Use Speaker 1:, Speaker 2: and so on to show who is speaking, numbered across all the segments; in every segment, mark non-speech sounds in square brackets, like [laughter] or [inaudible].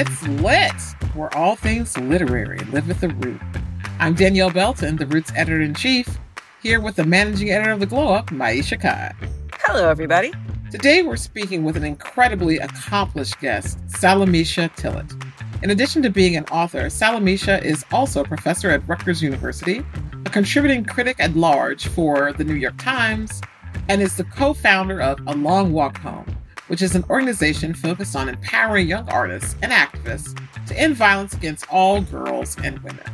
Speaker 1: It's Lit, where all things literary live at the root. I'm Danielle Belton, the Root's editor in chief, here with the managing editor of the Glow Up, Maiysha Kai.
Speaker 2: Hello, everybody.
Speaker 1: Today we're speaking with an incredibly accomplished guest, Salamishah Tillet. In addition to being an author, Salamishah is also a professor at Rutgers University, a contributing critic at large for the New York Times, and is the co founder of A Long Walk Home, which is an organization focused on empowering young artists and activists to end violence against all girls and women.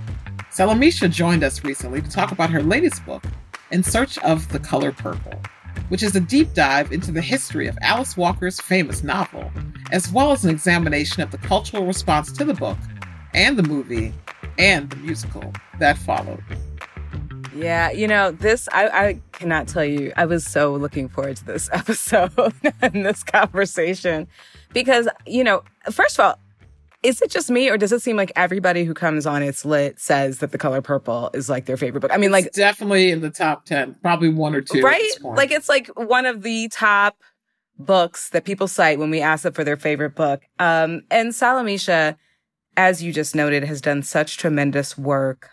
Speaker 1: Salamishah joined us recently to talk about her latest book, In Search of the Color Purple, which is a deep dive into the history of Alice Walker's famous novel, as well as an examination of the cultural response to the book and the movie and the musical that followed.
Speaker 2: Yeah, you know, this, I, I cannot tell you, I was so looking forward to this [laughs] episode and this conversation because, you know, first of all, is it just me or does it seem like everybody who comes on It's Lit says that The Color Purple is like their favorite book? I mean, like,
Speaker 1: it's definitely in the top 10, probably one or two.
Speaker 2: Right? Like, it's like one of the top books that people cite when we ask them for their favorite book. Um, and Salamishah, as you just noted, has done such tremendous work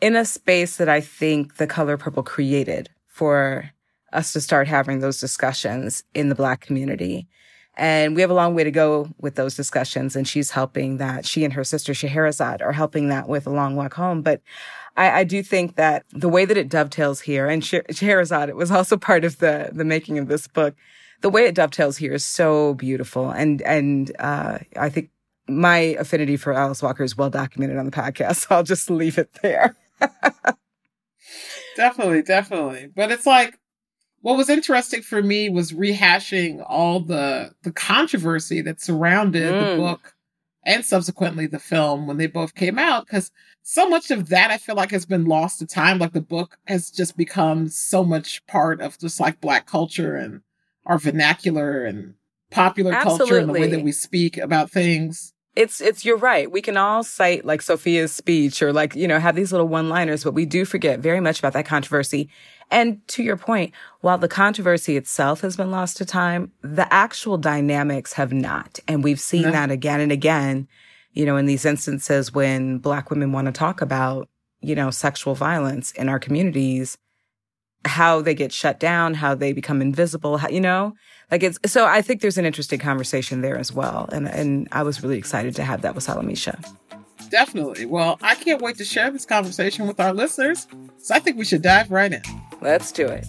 Speaker 2: in a space that I think the color purple created for us to start having those discussions in the black community. And we have a long way to go with those discussions. And she's helping that. She and her sister Scheherazade are helping that with a long walk home. But I, I do think that the way that it dovetails here, and Scheherazade, it was also part of the the making of this book. The way it dovetails here is so beautiful, and and uh, I think my affinity for Alice Walker is well documented on the podcast. So I'll just leave it there. [laughs]
Speaker 1: definitely, definitely. But it's like what was interesting for me was rehashing all the the controversy that surrounded mm. the book and subsequently the film when they both came out because so much of that I feel like has been lost to time. Like the book has just become so much part of just like black culture and our vernacular and popular Absolutely. culture and the way that we speak about things
Speaker 2: it's it's you're right. We can all cite like Sophia's speech or like, you know, have these little one-liners, but we do forget very much about that controversy. And to your point, while the controversy itself has been lost to time, the actual dynamics have not. And we've seen that again and again, you know, in these instances when black women want to talk about, you know, sexual violence in our communities, how they get shut down, how they become invisible, how, you know, like it's, so I think there's an interesting conversation there as well. And, and I was really excited to have that with Salamishah.
Speaker 1: Definitely. Well, I can't wait to share this conversation with our listeners. So I think we should dive right in.
Speaker 2: Let's do it.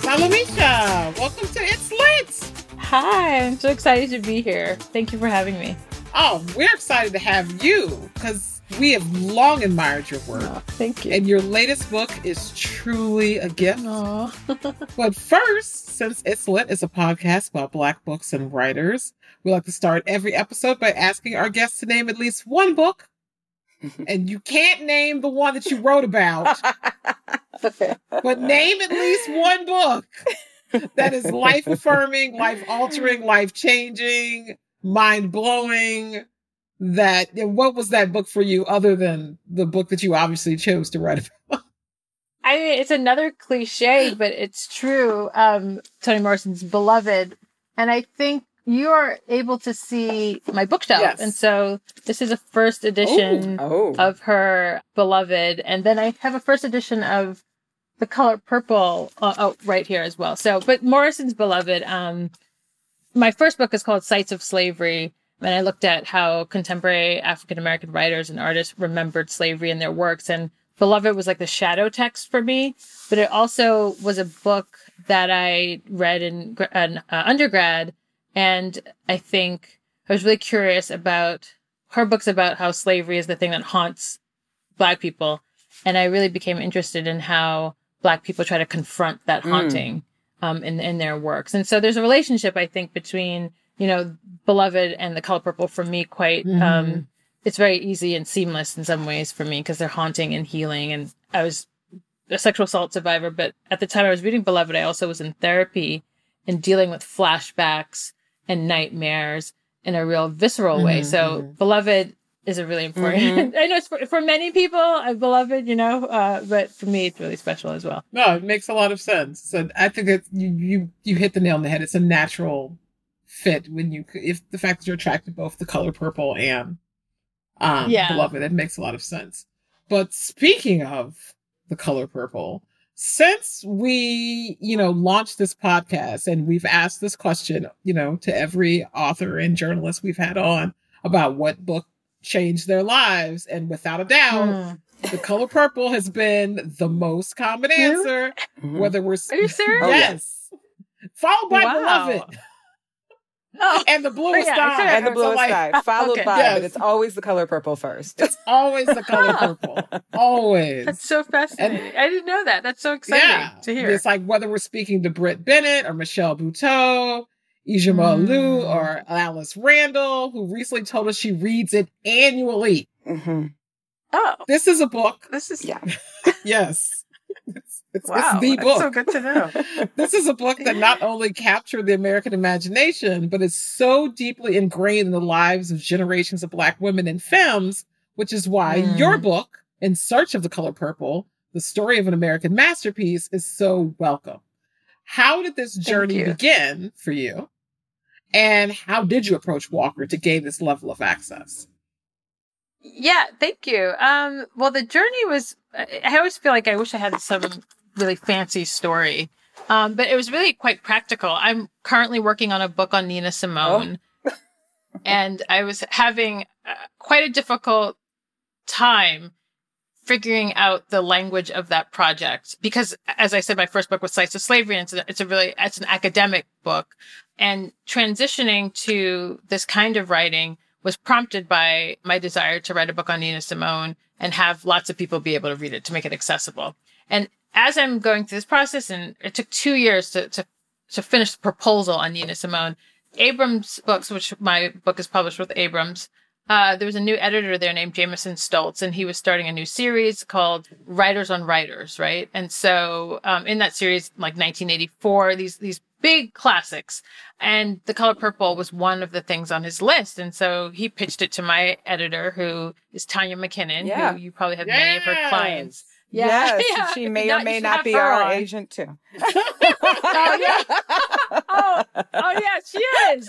Speaker 1: Salamishah, welcome to It's Lit.
Speaker 3: Hi, I'm so excited to be here. Thank you for having me.
Speaker 1: Oh, we're excited to have you because we have long admired your work. Oh,
Speaker 3: thank you.
Speaker 1: And your latest book is truly a gift. [laughs] but first, since It's Lit is a podcast about Black books and writers, we like to start every episode by asking our guests to name at least one book. [laughs] and you can't name the one that you wrote about, [laughs] but name at least one book that is life affirming, life altering, life changing, mind blowing that what was that book for you other than the book that you obviously chose to write about? [laughs]
Speaker 3: I mean, it's another cliche, but it's true. Um, Toni Morrison's Beloved. And I think you are able to see my bookshelf. Yes. And so this is a first edition oh. of her Beloved. And then I have a first edition of The Color Purple uh, oh, right here as well. So, but Morrison's Beloved, um, my first book is called Sites of Slavery and I looked at how contemporary African American writers and artists remembered slavery in their works. And Beloved was like the shadow text for me, but it also was a book that I read in, in uh, undergrad. And I think I was really curious about her books about how slavery is the thing that haunts Black people. And I really became interested in how Black people try to confront that mm. haunting mm. Um, in, in their works. And so there's a relationship, I think, between you know, Beloved and The Color Purple for me quite mm-hmm. um it's very easy and seamless in some ways for me because they're haunting and healing and I was a sexual assault survivor, but at the time I was reading Beloved, I also was in therapy and dealing with flashbacks and nightmares in a real visceral mm-hmm. way. So mm-hmm. Beloved is a really important. Mm-hmm. [laughs] I know for, for many people, a beloved, you know, uh, but for me, it's really special as well.
Speaker 1: No, it makes a lot of sense. So I think that you, you you hit the nail on the head. It's a natural fit when you if the fact that you're attracted to both the color purple and um, yeah. beloved, it makes a lot of sense. But speaking of the color purple, since we, you know, launched this podcast and we've asked this question, you know, to every author and journalist we've had on about what book changed their lives, and without a doubt, mm. the color purple has been the most common answer. Mm-hmm. Whether we're
Speaker 3: are you serious?
Speaker 1: Yes, followed by wow. beloved. Oh. And the blue oh, yeah, sky.
Speaker 2: And the blue so, like, sky. Followed okay. by, yes. but it's always the color purple first.
Speaker 1: It's always the color purple. always.
Speaker 3: That's so fascinating. And, I didn't know that. That's so exciting yeah, to hear.
Speaker 1: It's like whether we're speaking to Brit Bennett or Michelle Buteau, Ijeoma mm. Oluo or Alice Randall, who recently told us she reads it annually.
Speaker 3: Mm-hmm. Oh.
Speaker 1: This is a book.
Speaker 3: This is,
Speaker 2: yeah. [laughs]
Speaker 1: yes. It's,
Speaker 3: wow,
Speaker 1: it's the book.
Speaker 3: so good to know. [laughs]
Speaker 1: this is a book that not only captured the American imagination, but is so deeply ingrained in the lives of generations of Black women and femmes, which is why mm. your book, In Search of the Color Purple, the story of an American masterpiece, is so welcome. How did this journey begin for you? And how did you approach Walker to gain this level of access?
Speaker 3: Yeah, thank you. Um, well, the journey was, I always feel like I wish I had some really fancy story. Um, but it was really quite practical. I'm currently working on a book on Nina Simone. Oh. and I was having uh, quite a difficult time figuring out the language of that project. Because as i said my first book was Sites of Slavery and it's a, it's a really it's an academic book. And transitioning to this kind of writing was prompted by my desire to write a book on nina simone and have lots of people be able to read it to make it accessible. And as i'm going through this process and it took two years to, to, to finish the proposal on nina simone abrams books which my book is published with abrams uh, there was a new editor there named Jamison Stoltz, and he was starting a new series called Writers on Writers, right? And so, um, in that series, like 1984, these these big classics, and The Color Purple was one of the things on his list. And so he pitched it to my editor, who is Tanya McKinnon, yeah. who you probably have yes. many of her clients.
Speaker 2: Yeah. Yes, [laughs] yeah. she may or may not be our on. agent too. [laughs]
Speaker 3: oh yeah. Oh, oh yeah, she is.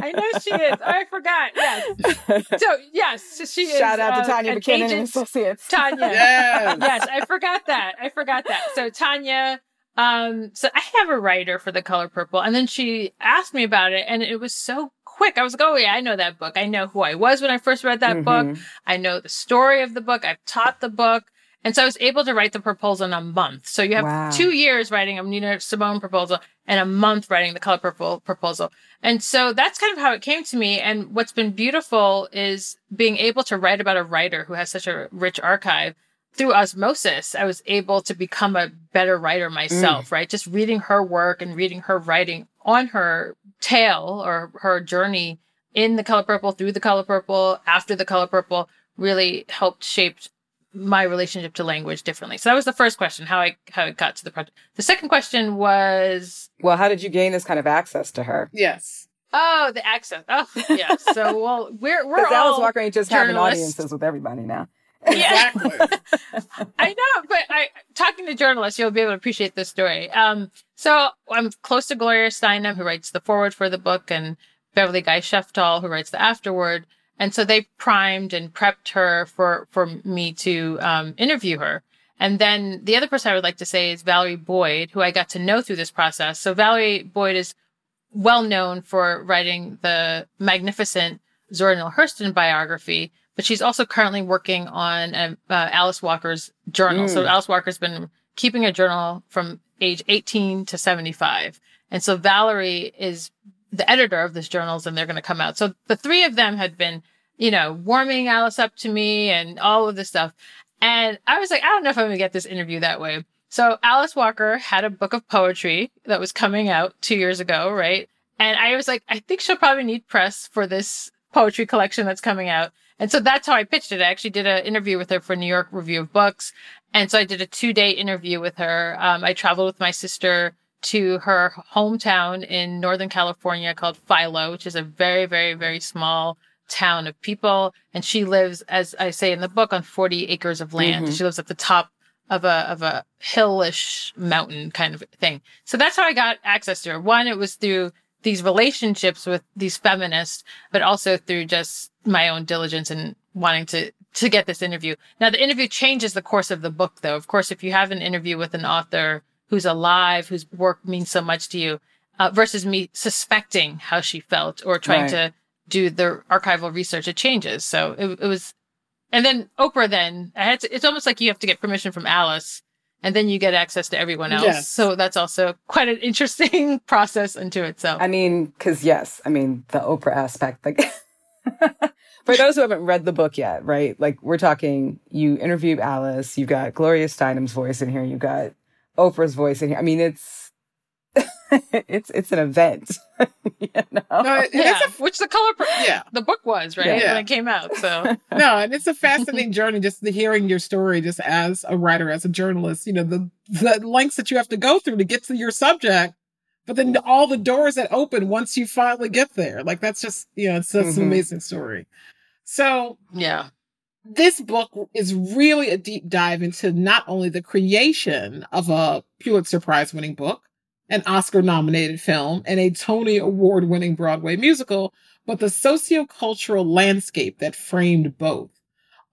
Speaker 3: I know she is. Oh, I forgot. Yes. So yes, she is.
Speaker 2: Shout out to uh, Tanya McKinnon and Associates.
Speaker 3: Tanya.
Speaker 1: Yes.
Speaker 3: yes, I forgot that. I forgot that. So Tanya. Um, so I have a writer for the color purple, and then she asked me about it, and it was so quick. I was like, oh yeah, I know that book. I know who I was when I first read that mm-hmm. book. I know the story of the book. I've taught the book. And so I was able to write the proposal in a month. So you have wow. two years writing a Nina Simone proposal and a month writing the color purple proposal. And so that's kind of how it came to me. And what's been beautiful is being able to write about a writer who has such a rich archive through osmosis. I was able to become a better writer myself, mm. right? Just reading her work and reading her writing on her tale or her journey in the color purple, through the color purple, after the color purple really helped shape my relationship to language differently. So that was the first question, how I how it got to the project. The second question was
Speaker 2: Well, how did you gain this kind of access to her?
Speaker 1: Yes.
Speaker 3: Oh, the access. Oh, [laughs] yeah. So well, we're we're all
Speaker 2: Alice Walker ain't just having audiences with everybody now. [laughs]
Speaker 1: Exactly. [laughs]
Speaker 3: I know, but I talking to journalists, you'll be able to appreciate this story. Um, so I'm close to Gloria Steinem, who writes the foreword for the book, and Beverly Guy Sheftall, who writes the afterword. And so they primed and prepped her for, for me to um, interview her. And then the other person I would like to say is Valerie Boyd, who I got to know through this process. So Valerie Boyd is well known for writing the magnificent Zora Neale Hurston biography, but she's also currently working on uh, uh, Alice Walker's journal. Mm. So Alice Walker's been keeping a journal from age 18 to 75. And so Valerie is the editor of this journals and they're going to come out. So the three of them had been, you know, warming Alice up to me and all of this stuff. And I was like, I don't know if I'm going to get this interview that way. So Alice Walker had a book of poetry that was coming out two years ago, right? And I was like, I think she'll probably need press for this poetry collection that's coming out. And so that's how I pitched it. I actually did an interview with her for New York Review of Books. And so I did a two day interview with her. Um, I traveled with my sister to her hometown in Northern California called Philo, which is a very, very, very small town of people. And she lives, as I say in the book, on 40 acres of land. Mm-hmm. She lives at the top of a, of a hillish mountain kind of thing. So that's how I got access to her. One, it was through these relationships with these feminists, but also through just my own diligence and wanting to to get this interview. Now the interview changes the course of the book though. Of course, if you have an interview with an author who's alive, whose work means so much to you, uh, versus me suspecting how she felt or trying right. to do the archival research, it changes. So it, it was, and then Oprah. Then I had to, it's almost like you have to get permission from Alice, and then you get access to everyone else. Yes. So that's also quite an interesting [laughs] process unto itself.
Speaker 2: I mean, because yes, I mean the Oprah aspect, like. [laughs] For those who haven't read the book yet, right? Like we're talking, you interviewed Alice, you've got Gloria Steinem's voice in here, you've got Oprah's voice in here. I mean, it's [laughs] it's it's an event. [laughs]
Speaker 3: you know? No, it, yeah, a, which the color, yeah, the book was right yeah. when it came out. So [laughs]
Speaker 1: no, and it's a fascinating journey just the hearing your story, just as a writer, as a journalist. You know the the lengths that you have to go through to get to your subject, but then all the doors that open once you finally get there. Like that's just you know it's that's mm-hmm. an amazing story. So
Speaker 3: yeah,
Speaker 1: this book is really a deep dive into not only the creation of a Pulitzer Prize winning book an Oscar nominated film, and a Tony Award winning Broadway musical, but the sociocultural landscape that framed both.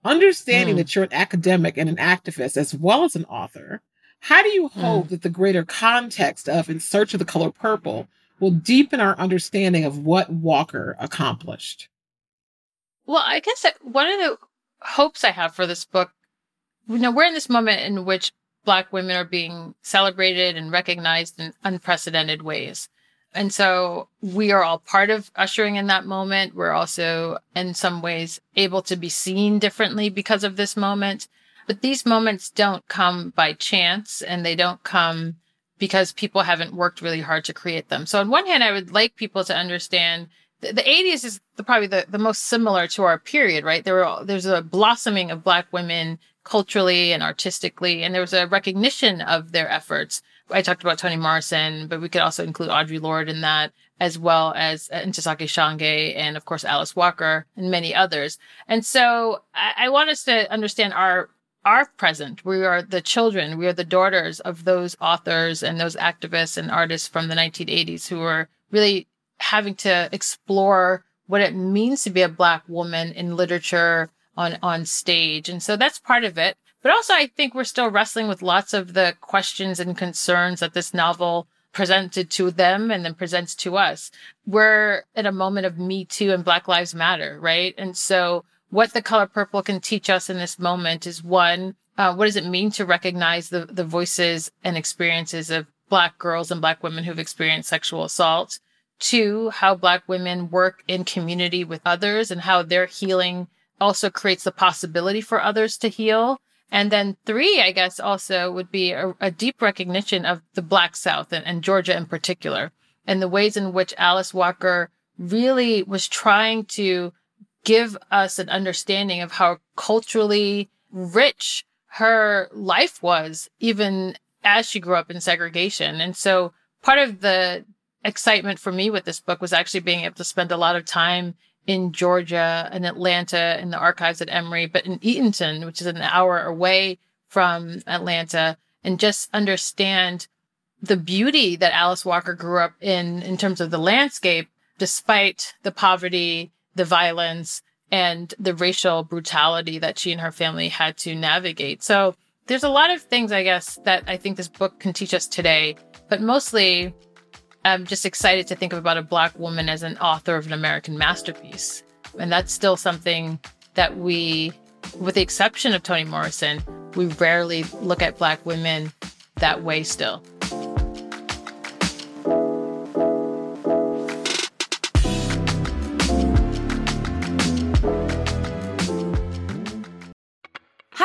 Speaker 1: Understanding mm. that you're an academic and an activist as well as an author, how do you hope mm. that the greater context of In Search of the Color Purple will deepen our understanding of what Walker accomplished?
Speaker 3: Well, I guess that one of the hopes I have for this book, you know, we're in this moment in which Black women are being celebrated and recognized in unprecedented ways. And so we are all part of ushering in that moment. We're also in some ways able to be seen differently because of this moment. But these moments don't come by chance and they don't come because people haven't worked really hard to create them. So on one hand, I would like people to understand the, the 80s is the, probably the, the most similar to our period, right? There were, there's a blossoming of black women culturally and artistically. And there was a recognition of their efforts. I talked about Toni Morrison, but we could also include Audre Lorde in that, as well as uh, Ntozake Shange and of course Alice Walker and many others. And so I, I want us to understand our our present. We are the children. We are the daughters of those authors and those activists and artists from the 1980s who were really having to explore what it means to be a black woman in literature, on on stage. And so that's part of it. But also I think we're still wrestling with lots of the questions and concerns that this novel presented to them and then presents to us. We're at a moment of Me Too and Black Lives Matter, right? And so what the color purple can teach us in this moment is one, uh, what does it mean to recognize the, the voices and experiences of Black girls and Black women who've experienced sexual assault? Two, how Black women work in community with others and how they're healing also creates the possibility for others to heal. And then three, I guess, also would be a, a deep recognition of the Black South and, and Georgia in particular, and the ways in which Alice Walker really was trying to give us an understanding of how culturally rich her life was, even as she grew up in segregation. And so part of the excitement for me with this book was actually being able to spend a lot of time in Georgia and Atlanta in the archives at Emory, but in Eatonton, which is an hour away from Atlanta, and just understand the beauty that Alice Walker grew up in, in terms of the landscape, despite the poverty, the violence, and the racial brutality that she and her family had to navigate. So there's a lot of things, I guess, that I think this book can teach us today, but mostly I'm just excited to think about a Black woman as an author of an American masterpiece. And that's still something that we, with the exception of Toni Morrison, we rarely look at Black women that way still.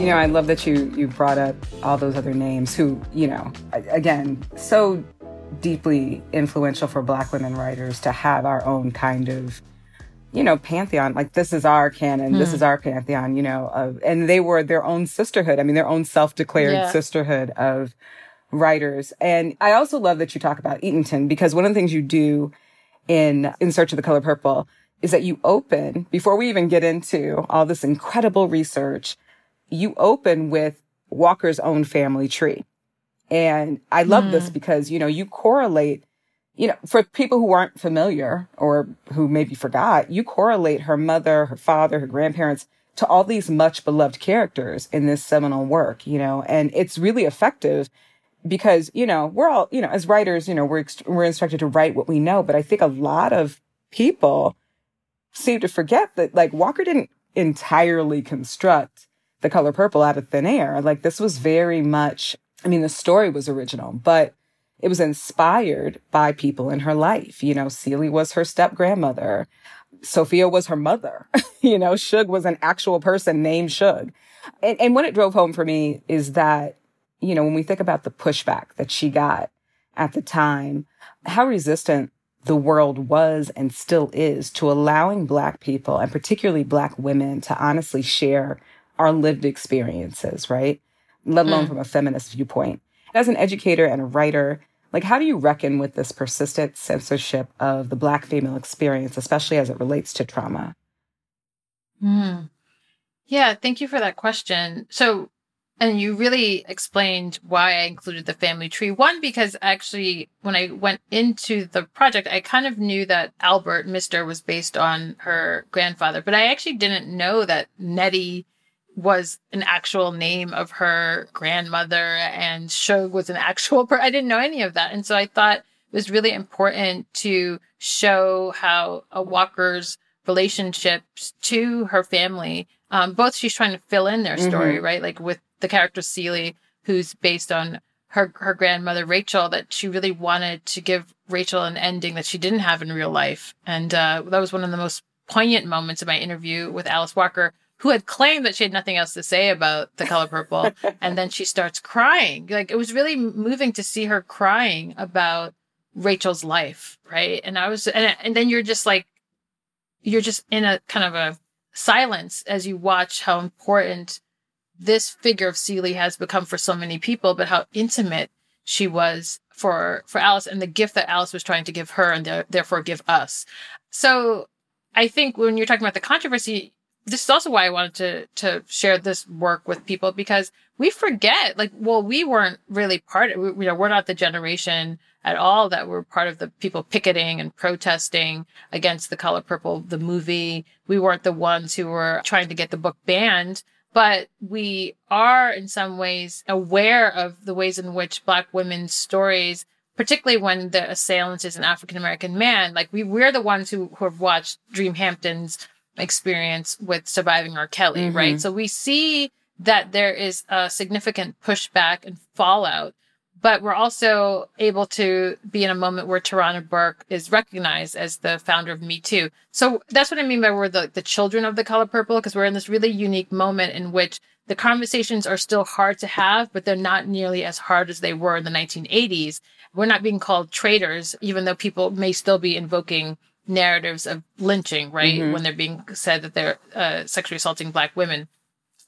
Speaker 2: You know, I love that you you brought up all those other names who, you know, again, so deeply influential for black women writers to have our own kind of you know pantheon like this is our canon this hmm. is our pantheon you know of, and they were their own sisterhood i mean their own self-declared yeah. sisterhood of writers and i also love that you talk about eatonton because one of the things you do in in search of the color purple is that you open before we even get into all this incredible research you open with walker's own family tree and i love mm. this because you know you correlate you know, for people who aren't familiar or who maybe forgot, you correlate her mother, her father, her grandparents to all these much beloved characters in this seminal work, you know, and it's really effective because, you know, we're all, you know, as writers, you know, we're, we're instructed to write what we know, but I think a lot of people seem to forget that like Walker didn't entirely construct the color purple out of thin air. Like this was very much, I mean, the story was original, but it was inspired by people in her life. You know, Celie was her step grandmother. Sophia was her mother. [laughs] you know, Shug was an actual person named Shug. And, and what it drove home for me is that, you know, when we think about the pushback that she got at the time, how resistant the world was and still is to allowing Black people and particularly Black women to honestly share our lived experiences, right? Let alone mm. from a feminist viewpoint. As an educator and a writer, like, how do you reckon with this persistent censorship of the Black female experience, especially as it relates to trauma?
Speaker 3: Hmm. Yeah, thank you for that question. So, and you really explained why I included the family tree. One, because actually, when I went into the project, I kind of knew that Albert Mister was based on her grandfather, but I actually didn't know that Nettie was an actual name of her grandmother and Shug was an actual per- I didn't know any of that. And so I thought it was really important to show how a Walker's relationships to her family, um, both she's trying to fill in their story, mm-hmm. right? Like with the character Celie, who's based on her her grandmother Rachel, that she really wanted to give Rachel an ending that she didn't have in real life. And uh, that was one of the most poignant moments of my interview with Alice Walker who had claimed that she had nothing else to say about the color purple. [laughs] and then she starts crying. Like it was really moving to see her crying about Rachel's life. Right. And I was, and, and then you're just like, you're just in a kind of a silence as you watch how important this figure of Celie has become for so many people, but how intimate she was for for Alice and the gift that Alice was trying to give her and therefore give us. So I think when you're talking about the controversy, this is also why I wanted to to share this work with people because we forget like well we weren't really part of you know we're not the generation at all that were part of the people picketing and protesting against the color purple the movie. We weren't the ones who were trying to get the book banned but we are in some ways aware of the ways in which black women's stories particularly when the assailant is an African American man like we we're the ones who, who have watched Dream Hampton's experience with surviving R. Kelly, mm-hmm. right? So we see that there is a significant pushback and fallout, but we're also able to be in a moment where Tarana Burke is recognized as the founder of Me Too. So that's what I mean by we're the, the children of the color purple, because we're in this really unique moment in which the conversations are still hard to have, but they're not nearly as hard as they were in the 1980s. We're not being called traitors, even though people may still be invoking narratives of lynching, right? Mm-hmm. When they're being said that they're uh, sexually assaulting black women.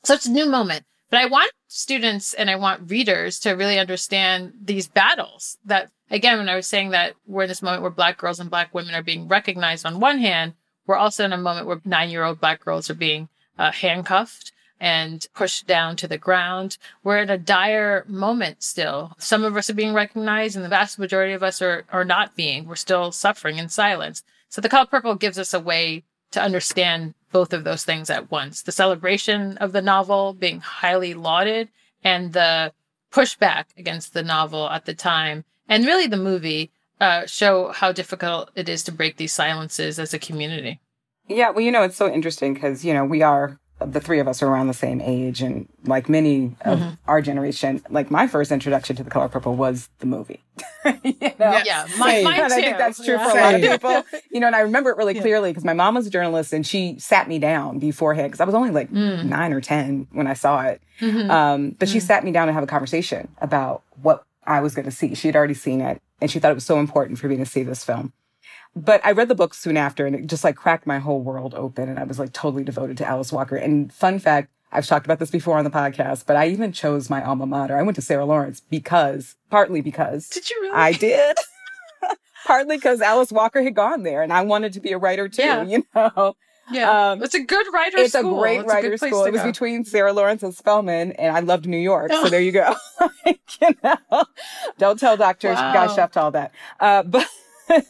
Speaker 3: So it's a new moment. But I want students and I want readers to really understand these battles that, again, when I was saying that we're in this moment where black girls and black women are being recognized on one hand, we're also in a moment where nine year old black girls are being uh, handcuffed and pushed down to the ground. We're in a dire moment still. Some of us are being recognized and the vast majority of us are, are not being. We're still suffering in silence. So the color purple gives us a way to understand both of those things at once. The celebration of the novel being highly lauded and the pushback against the novel at the time and really the movie uh, show how difficult it is to break these silences as a community.
Speaker 2: Yeah, well, you know, it's so interesting because, you know, we are the three of us are around the same age and like many of mm-hmm. our generation like my first introduction to the color purple was the movie [laughs]
Speaker 3: you know? yeah my, mine too.
Speaker 2: i think that's true yeah. for a lot of people you know and i remember it really yeah. clearly because my mom was a journalist and she sat me down beforehand because i was only like mm. nine or ten when i saw it mm-hmm. um, but mm. she sat me down to have a conversation about what i was going to see she had already seen it and she thought it was so important for me to see this film but I read the book soon after and it just like cracked my whole world open. And I was like totally devoted to Alice Walker. And fun fact, I've talked about this before on the podcast, but I even chose my alma mater. I went to Sarah Lawrence because, partly because.
Speaker 3: Did you really?
Speaker 2: I did. [laughs] [laughs] partly because Alice Walker had gone there and I wanted to be a writer too, yeah. you know?
Speaker 3: Yeah. Um, it's a good writer
Speaker 2: it's
Speaker 3: school.
Speaker 2: a great it's writer school. It was between Sarah Lawrence and Spelman, and I loved New York. So there you go. [laughs] you know? Don't tell Dr. Wow. Guy Sheftall that. Uh, but.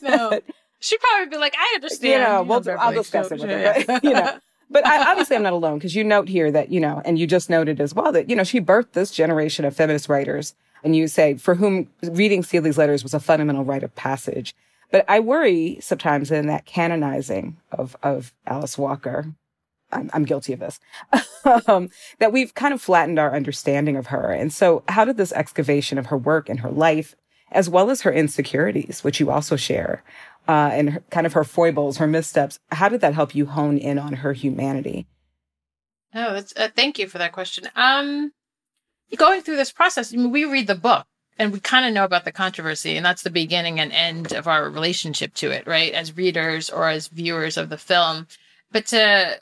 Speaker 3: No. She'd probably be like, I understand.
Speaker 2: You know, we'll, I'll discuss it with her. But, you know, [laughs] but I, obviously I'm not alone because you note here that, you know, and you just noted as well that, you know, she birthed this generation of feminist writers. And you say, for whom reading Celie's letters was a fundamental rite of passage. But I worry sometimes in that canonizing of, of Alice Walker. I'm, I'm guilty of this, [laughs] um, that we've kind of flattened our understanding of her. And so how did this excavation of her work and her life, as well as her insecurities, which you also share, uh, and her, kind of her foibles, her missteps. How did that help you hone in on her humanity?
Speaker 3: Oh, uh, thank you for that question. Um, going through this process, I mean, we read the book and we kind of know about the controversy, and that's the beginning and end of our relationship to it, right? As readers or as viewers of the film. But to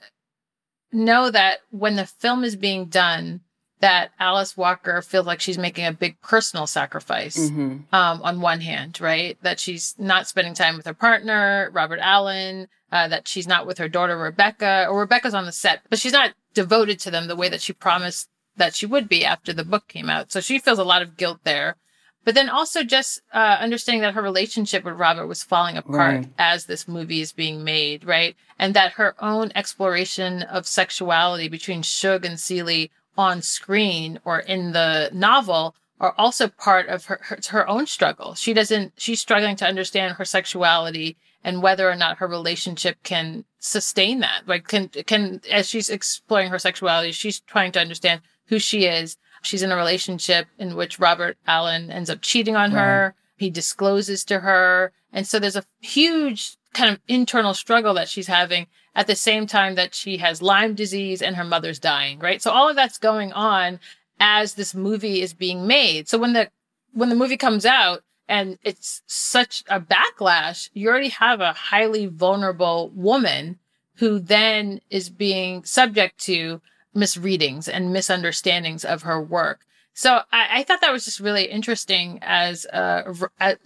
Speaker 3: know that when the film is being done, that Alice Walker feels like she's making a big personal sacrifice mm-hmm. um, on one hand, right? That she's not spending time with her partner, Robert Allen, uh, that she's not with her daughter, Rebecca, or Rebecca's on the set, but she's not devoted to them the way that she promised that she would be after the book came out. So she feels a lot of guilt there. But then also just uh, understanding that her relationship with Robert was falling apart right. as this movie is being made, right? And that her own exploration of sexuality between Shug and Celie on screen or in the novel are also part of her, her, her own struggle. She doesn't, she's struggling to understand her sexuality and whether or not her relationship can sustain that. Like, can, can, as she's exploring her sexuality, she's trying to understand who she is. She's in a relationship in which Robert Allen ends up cheating on her. He discloses to her. And so there's a huge kind of internal struggle that she's having at the same time that she has Lyme disease and her mother's dying, right? So all of that's going on as this movie is being made. So when the when the movie comes out and it's such a backlash, you already have a highly vulnerable woman who then is being subject to misreadings and misunderstandings of her work. So I, I thought that was just really interesting as uh,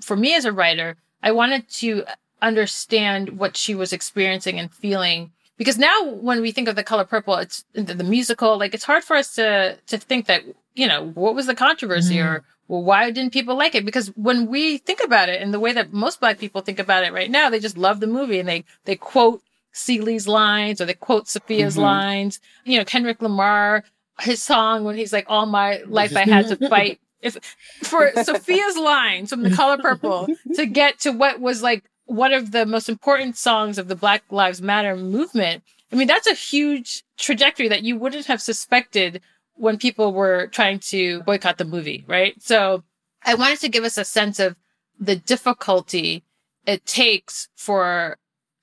Speaker 3: for me as a writer. I wanted to understand what she was experiencing and feeling because now when we think of the color purple it's the, the musical like it's hard for us to to think that you know what was the controversy mm. or well why didn't people like it because when we think about it in the way that most black people think about it right now they just love the movie and they they quote Celie's lines or they quote Sophia's mm-hmm. lines you know Kendrick Lamar his song when he's like all my life I had to [laughs] fight if for Sophia's lines from the color purple to get to what was like one of the most important songs of the Black Lives Matter movement. I mean, that's a huge trajectory that you wouldn't have suspected when people were trying to boycott the movie, right? So I wanted to give us a sense of the difficulty it takes for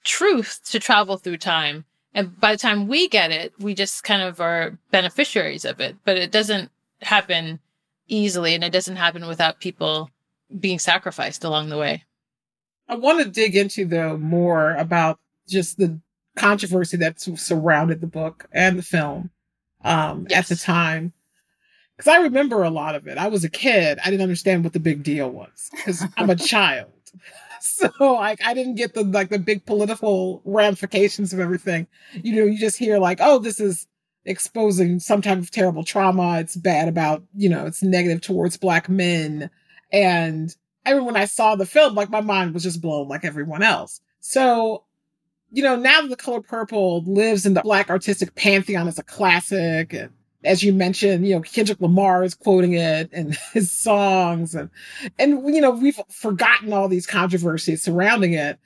Speaker 3: truth to travel through time. And by the time we get it, we just kind of are beneficiaries of it, but it doesn't happen easily and it doesn't happen without people being sacrificed along the way.
Speaker 1: I want to dig into though more about just the controversy that surrounded the book and the film um, yes. at the time. Because I remember a lot of it. I was a kid. I didn't understand what the big deal was because I'm a [laughs] child. So like I didn't get the like the big political ramifications of everything. You know, you just hear like, oh, this is exposing some type of terrible trauma. It's bad about, you know, it's negative towards black men. And I mean, when I saw the film, like my mind was just blown like everyone else. So, you know, now that The Color Purple lives in the black artistic pantheon as a classic, and as you mentioned, you know, Kendrick Lamar is quoting it and [laughs] his songs and, and, you know, we've forgotten all these controversies surrounding it.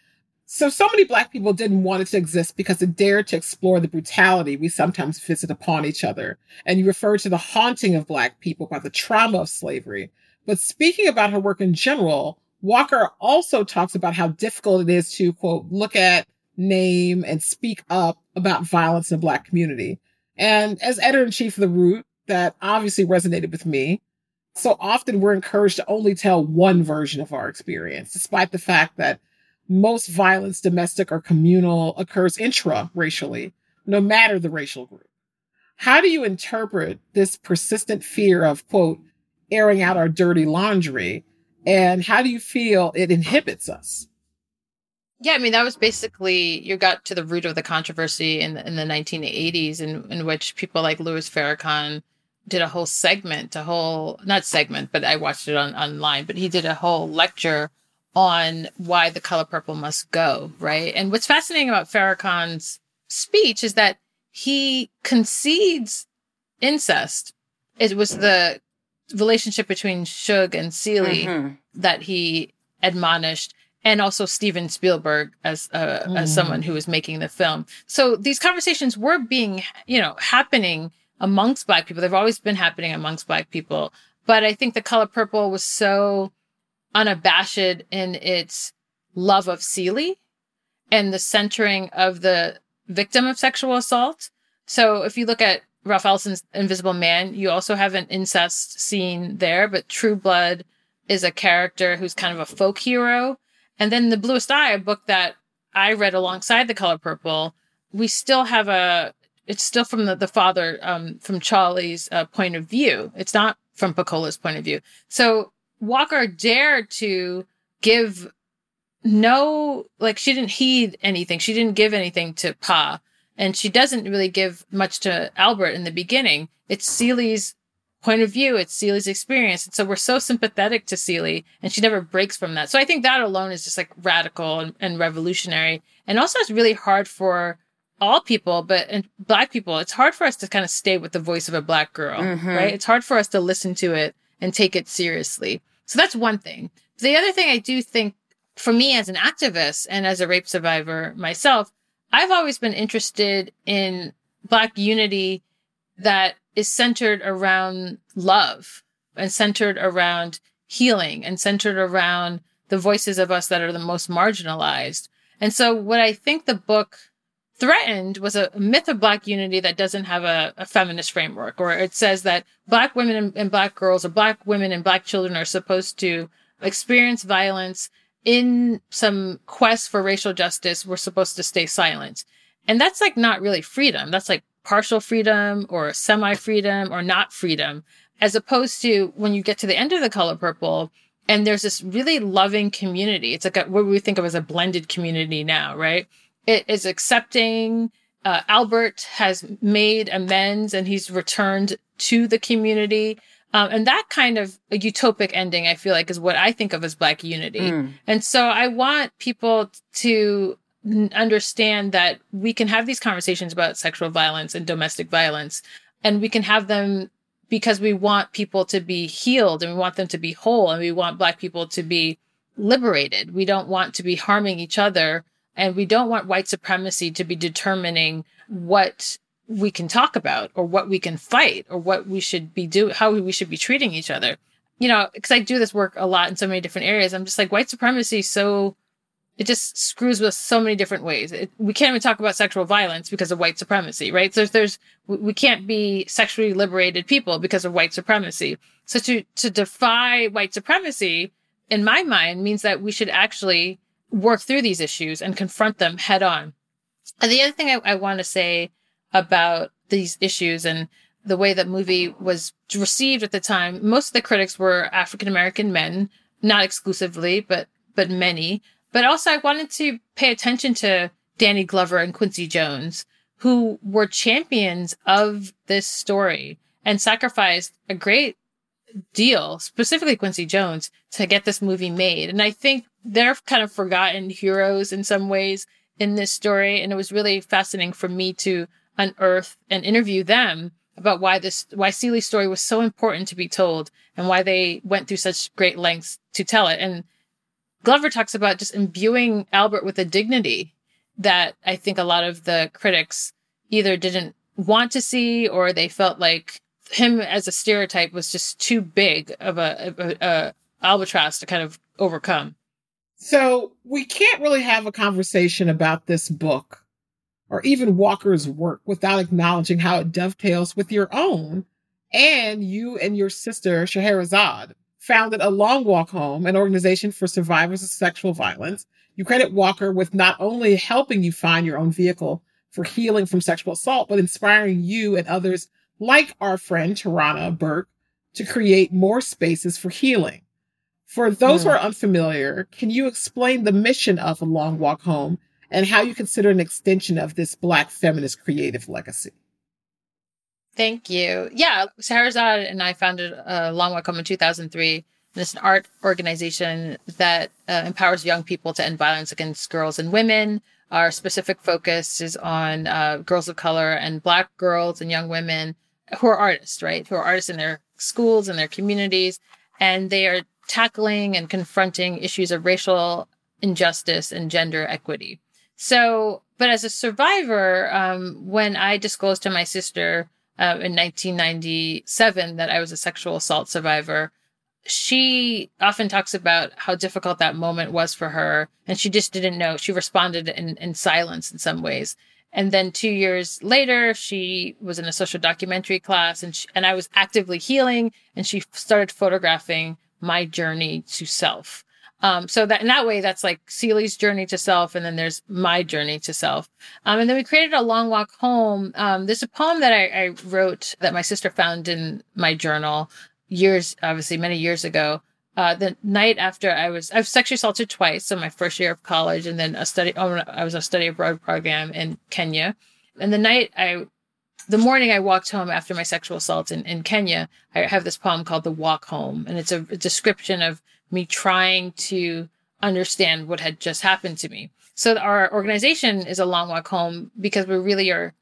Speaker 1: So, so many Black people didn't want it to exist because it dared to explore the brutality we sometimes visit upon each other. And you refer to the haunting of Black people by the trauma of slavery. But speaking about her work in general, Walker also talks about how difficult it is to, quote, look at, name, and speak up about violence in the Black community. And as editor in chief of The Root, that obviously resonated with me. So often we're encouraged to only tell one version of our experience, despite the fact that most violence, domestic or communal, occurs intra-racially, no matter the racial group. How do you interpret this persistent fear of, quote, airing out our dirty laundry? And how do you feel it inhibits us?
Speaker 3: Yeah, I mean that was basically you got to the root of the controversy in the, in the 1980s, in in which people like Louis Farrakhan did a whole segment, a whole not segment, but I watched it on online. But he did a whole lecture on why the color purple must go, right? And what's fascinating about Farrakhan's speech is that he concedes incest. It was the relationship between Shug and Celie mm-hmm. that he admonished and also Steven Spielberg as uh, mm. as someone who was making the film. So these conversations were being, you know, happening amongst black people. They've always been happening amongst black people. But I think the color purple was so unabashed in its love of Celie and the centering of the victim of sexual assault. So if you look at Ralph Ellison's Invisible Man, you also have an incest scene there, but Trueblood is a character who's kind of a folk hero. And then The Bluest Eye, a book that I read alongside The Color Purple, we still have a, it's still from the, the father, um, from Cholly's uh, point of view. It's not from Pecola's point of view. So Walker dared to give no, like she didn't heed anything. She didn't give anything to Pa. And she doesn't really give much to Albert in the beginning. It's Celie's point of view. It's Celie's experience. And so we're so sympathetic to Celie and she never breaks from that. So I think that alone is just like radical and, and revolutionary. And also it's really hard for all people, but and black people, it's hard for us to kind of stay with the voice of a black girl, mm-hmm. right? It's hard for us to listen to it and take it seriously. So that's one thing. The other thing I do think for me as an activist and as a rape survivor myself, I've always been interested in Black unity that is centered around love and centered around healing and centered around the voices of us that are the most marginalized. And so what I think the book threatened was a myth of black unity that doesn't have a, a feminist framework, or it says that black women and, and, black girls or black women and black children are supposed to experience violence in some quest for racial justice. We're supposed to stay silent. And that's like not really freedom. That's like partial freedom or semi freedom or not freedom, as opposed to when you get to the end of the color purple, and there's this really loving community. It's like a, what we think of as a blended community now, right? It is accepting. Uh, Albert has made amends and he's returned to the community. Um, and that kind of a utopic ending, I feel like, is what I think of as Black unity. Mm. And so I want people to understand that we can have these conversations about sexual violence and domestic violence, and we can have them because we want people to be healed and we want them to be whole and we want Black people to be liberated. We don't want to be harming each other and we don't want white supremacy to be determining what we can talk about or what we can fight or what we should be doing, how we should be treating each other. You know, because I do this work a lot in so many different areas. I'm just like, white supremacy so, it just screws with so many different ways. It, we can't even talk about sexual violence because of white supremacy, right? So there's, we can't be sexually liberated people because of white supremacy. So to, to defy white supremacy, in my mind, means that we should actually work through these issues and confront them head on. And the other thing I, I want to say about these issues and the way that movie was received at the time, most of the critics were African American men, not exclusively, but but many. But also I wanted to pay attention to Danny Glover and Quincy Jones, who were champions of this story and sacrificed a great deal, specifically Quincy Jones, to get this movie made. And I think they're kind of forgotten heroes in some ways in this story. And it was really fascinating for me to unearth and interview them about why this, why Celie's story was so important to be told and why they went through such great lengths to tell it. And Glover talks about just imbuing Albert with a dignity that I think a lot of the critics either didn't want to see or they felt like him as a stereotype was just too big of a, a, a albatross to kind of overcome.
Speaker 1: So we can't really have a conversation about this book or even Walker's work without acknowledging how it dovetails with your own and you and your sister Scheherazade founded a Long Walk Home, an organization for survivors of sexual violence. You credit Walker with not only helping you find your own vehicle for healing from sexual assault, but inspiring you and others like our friend Tarana Burke to create more spaces for healing. For those who are hmm. unfamiliar, can you explain the mission of A Long Walk Home and how you consider an extension of this Black feminist creative legacy?
Speaker 3: Thank you. Yeah, Scheherazade and I founded a Long Walk Home in 2003. And it's an art organization that uh, empowers young people to end violence against girls and women. Our specific focus is on uh, girls of color and Black girls and young women who are artists, right? Who are artists in their schools and their communities. And they are tackling and confronting issues of racial injustice and gender equity. So, but as a survivor, um, when I disclosed to my sister uh, in 1997 that I was a sexual assault survivor, she often talks about how difficult that moment was for her. And she just didn't know. She responded in, in silence in some ways. And then two years later, she was in a social documentary class and, she, and I was actively healing and she started photographing my journey to self. Um, so that in that way, that's like Celie's journey to self, and then there's my journey to self. Um, and then we created a long walk home. Um, there's a poem that I, I, wrote that my sister found in my journal years, obviously many years ago. Uh, the night after I was, I was sexually assaulted twice. So my first year of college, and then a study. Oh, I was a study abroad program in Kenya. And the night I the morning I walked home after my sexual assault in, in Kenya, I have this poem called The Walk Home. And it's a description of me trying to understand what had just happened to me. So our organization is a long walk home because we really are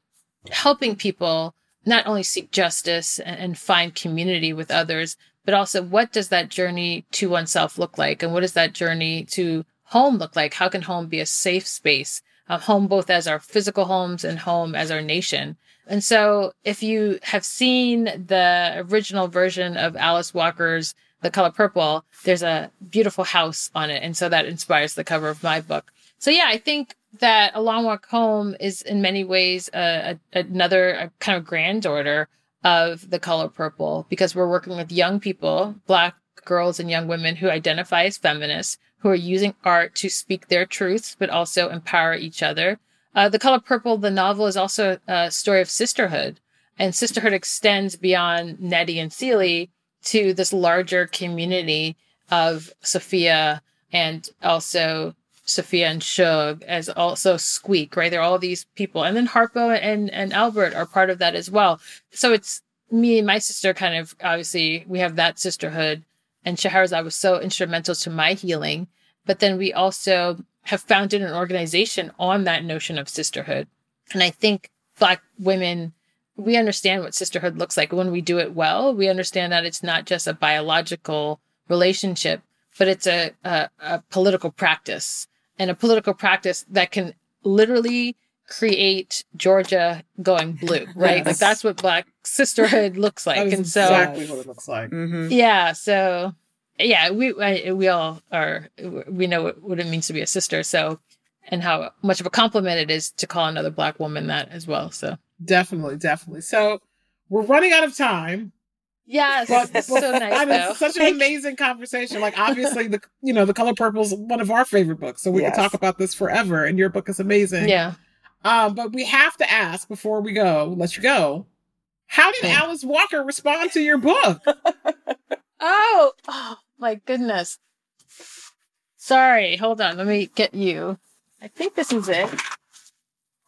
Speaker 3: helping people not only seek justice and, find community with others, but also what does that journey to oneself look like? And what does that journey to home look like? How can home be a safe space? Uh, home both as our physical homes and home as our nation. And so if you have seen the original version of Alice Walker's The Color Purple, there's a beautiful house on it. And so that inspires the cover of my book. So yeah, I think that A Long Walk Home is in many ways a, a, another a kind of granddaughter of The Color Purple because we're working with young people, Black girls and young women who identify as feminists, who are using art to speak their truths, but also empower each other uh, the Color Purple, the novel, is also a story of sisterhood, and sisterhood extends beyond Nettie and Celie to this larger community of Sophia and also Sophia and Shug as also Squeak, right? There are all these people. And then Harpo and, and Albert are part of that as well. So it's me and my sister kind of obviously we have that sisterhood. And Scheherazade was so instrumental to my healing. But then we also have founded an organization on that notion of sisterhood. And I think Black women, we understand what sisterhood looks like. When we do it well, we understand that it's not just a biological relationship, but it's a, a, a political practice and a political practice that can literally create Georgia going blue, [laughs] right? Yes. Like that's what Black sisterhood [laughs] looks like.
Speaker 1: and so exactly what it looks like.
Speaker 3: Mm-hmm. Yeah. So yeah, we we all are we know what, what it means to be a sister. So, and how much of a compliment it is to call another black woman that as well. So
Speaker 1: definitely, definitely. So we're running out of time.
Speaker 3: Yes, but, but [laughs] so [laughs] nice.
Speaker 1: Though. such an amazing conversation. Like obviously, the you know the Color Purple is one of our favorite books, so we yes. can talk about this forever. And your book is amazing.
Speaker 3: Yeah.
Speaker 1: Um, but we have to ask before we go, let you go. How did Alice Walker respond to your book? [laughs]
Speaker 3: oh, oh, my goodness. Sorry, hold on. Let me get you. I think this is it.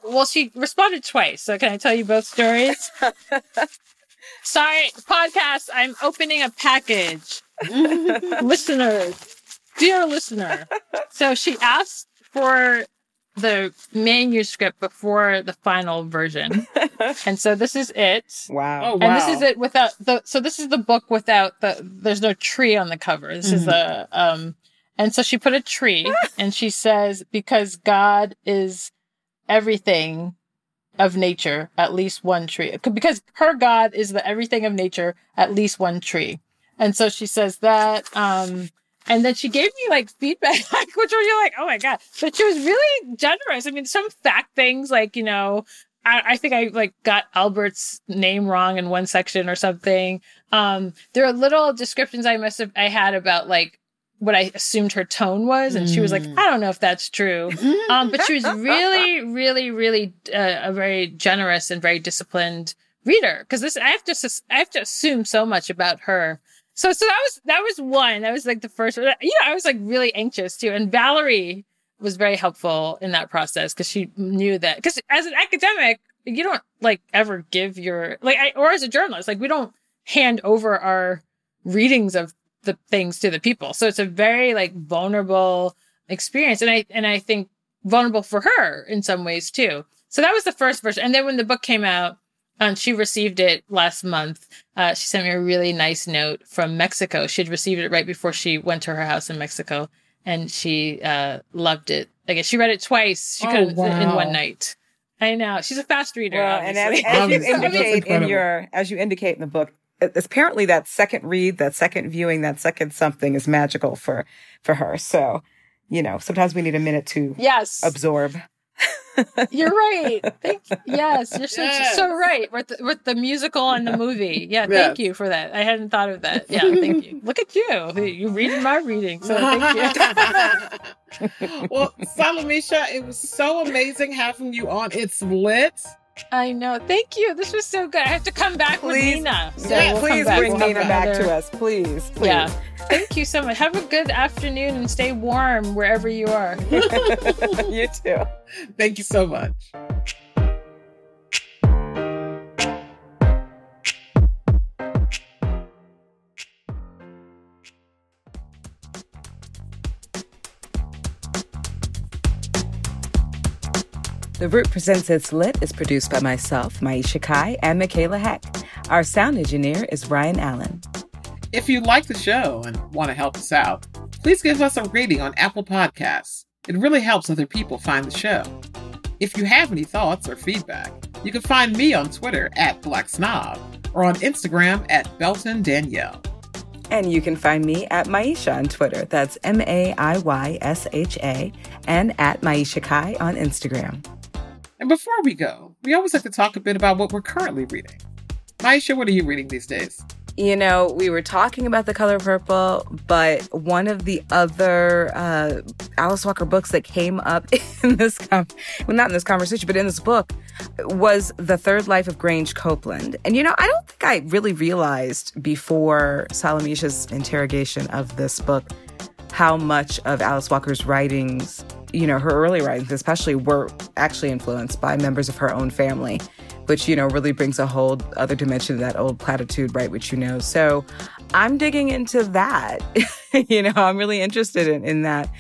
Speaker 3: Well, she responded twice. So can I tell you both stories? [laughs] Sorry, podcast. I'm opening a package. [laughs] Listeners, dear listener. So she asked for the manuscript before the final version. [laughs] and so this is it.
Speaker 2: Wow.
Speaker 1: Oh, wow.
Speaker 3: And this is it without the so this is the book without the there's no tree on the cover. This mm-hmm. is a um And so she put a tree and she says, because God is everything of nature, at least one tree. Because her God is the everything of nature, at least one tree. And so she says that. Um, and then she gave me like feedback, [laughs] which were you like, oh my God. But she was really generous. I mean, some fact things like, you know, I, I think I like got Albert's name wrong in one section or something. Um, there are little descriptions I must have I had about like what I assumed her tone was, and mm. she was like, mm. "I don't know if that's true," um, but she was [laughs] really, really, really uh, a very generous and very disciplined reader because this I have to I have to assume so much about her. So so that was that was one that was like the first. You know, I was like really anxious too, and Valerie was very helpful in that process because she knew that because as an academic you don't like ever give your like I, or as a journalist like we don't hand over our readings of the things to the people so it's a very like vulnerable experience and i and i think vulnerable for her in some ways too so that was the first version and then when the book came out and um, she received it last month. Uh, she sent me a really nice note from Mexico. She'd received it right before she went to her house in Mexico and she uh, loved it. I guess she read it twice. She oh, could wow. in one night. I know she's a fast reader. Well, and
Speaker 4: as, as you indicate in your, as you indicate in the book, apparently that second read, that second viewing, that second something is magical for for her. So, you know, sometimes we need a minute to
Speaker 3: yes
Speaker 4: absorb. [laughs]
Speaker 3: you're right. Thank you. Yes, you're so, yes. so right with the, with the musical and the movie. Yeah, yes. thank you for that. I hadn't thought of that. Yeah, thank you. Look at you. You reading my reading. So thank
Speaker 1: you. [laughs] well, Salamishah, it was so amazing having you on. It's lit.
Speaker 3: I know. Thank you. This was so good. I have to come back please, with Nina.
Speaker 4: So yeah, we'll please bring we'll Nina back to us. Please, please.
Speaker 3: Yeah. Thank you so much. Have a good afternoon and stay warm wherever you are. [laughs]
Speaker 4: you too.
Speaker 1: Thank you so much.
Speaker 2: The Root Presents It's Lit is produced by myself, Maiysha Kai, and Michaela Heck. Our sound engineer is Ryan Allen.
Speaker 1: If you like the show and want to help us out, please give us a rating on Apple Podcasts. It really helps other people find the show. If you have any thoughts or feedback, you can find me on Twitter at Black Snob or on Instagram at Belton Danielle.
Speaker 2: And you can find me at Maiysha on Twitter. That's M A I Y S H A, and at Maiysha Kai on Instagram.
Speaker 1: And before we go, we always like to talk a bit about what we're currently reading. Maiysha, what are you reading these days?
Speaker 2: You know, we were talking about The Color Purple, but one of the other uh, Alice Walker books that came up [laughs] in this, com- well, not in this conversation, but in this book was The Third Life of Grange Copeland. And, you know, I don't think I really realized before Salamishah's interrogation of this book how much of Alice Walker's writings you know, her early writings, especially, were actually influenced by members of her own family, which, you know, really brings a whole other dimension to that old platitude, right? Which you know. So I'm digging into that. [laughs] you know, I'm really interested in, in that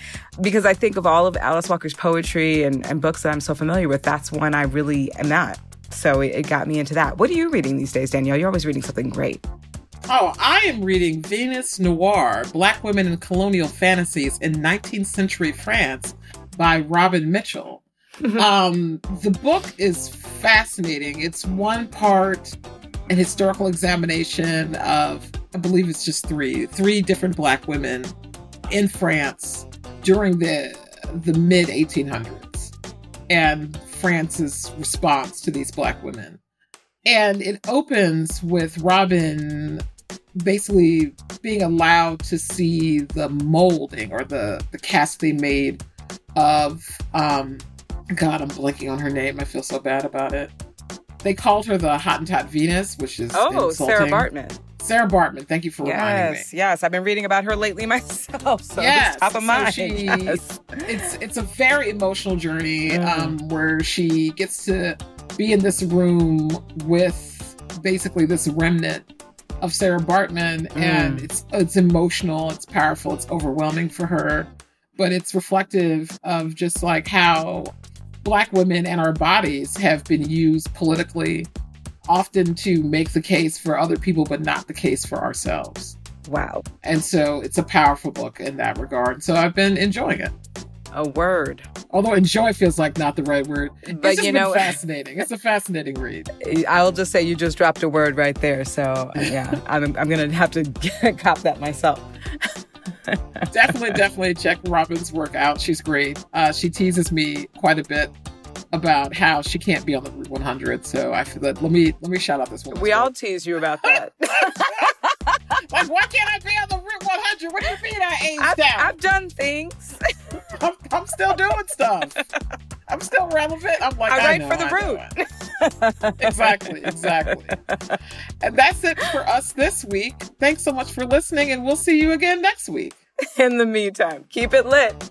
Speaker 2: because I think of all of Alice Walker's poetry and, and books that I'm so familiar with, that's one I really am not. So it, it got me into that. What are you reading these days, Danielle? You're always reading something great.
Speaker 1: Oh, I am reading Venus Noire Black Women in Colonial Fantasies in 19th Century France by Robin Mitchell. [laughs] um, the book is fascinating. It's one part an historical examination of, I believe it's just three, three different black women in France during the the mid 1800s and France's response to these black women. And it opens with Robin basically being allowed to see the molding or the, the cast they made of um God, I'm blanking on her name. I feel so bad about it. They called her the Hottentot Venus, which is
Speaker 2: oh
Speaker 1: insulting.
Speaker 2: Sarah Bartman.
Speaker 1: Sarah Bartman, thank you for
Speaker 2: yes,
Speaker 1: reminding me.
Speaker 2: Yes, I've been reading about her lately [laughs] myself, so yes, top of so. She, [laughs] yes.
Speaker 1: It's it's a very emotional journey mm. um, where she gets to be in this room with basically this remnant of Sarah Bartman, mm. and it's it's emotional, it's powerful, it's overwhelming for her but it's reflective of just like how Black women and our bodies have been used politically, often to make the case for other people, but not the case for ourselves.
Speaker 2: Wow.
Speaker 1: And so it's a powerful book in that regard. So I've been enjoying it.
Speaker 2: A word.
Speaker 1: Although enjoy feels like not the right word.
Speaker 2: But you know, [laughs]
Speaker 1: fascinating. It's a fascinating read.
Speaker 2: I'll just say you just dropped a word right there. So yeah, [laughs] I'm, I'm going to have to [laughs] cop that myself.
Speaker 1: definitely, definitely check Robin's work out. She's great. Uh, she teases me quite a bit about how she can't be on the Root 100. So I feel that let me let me shout out this one.
Speaker 2: We all tease you about that.
Speaker 1: Like, why can't I be on the Root 100? What do you mean I aged
Speaker 2: I've,
Speaker 1: out?
Speaker 2: I've done things. [laughs]
Speaker 1: I'm, I'm, still doing stuff. I'm still relevant. I'm like, I,
Speaker 2: I write
Speaker 1: know,
Speaker 2: for the
Speaker 1: Root. exactly, exactly. And that's it for us this week. Thanks so much for listening, and we'll see you again next week.
Speaker 2: In the meantime, keep it lit.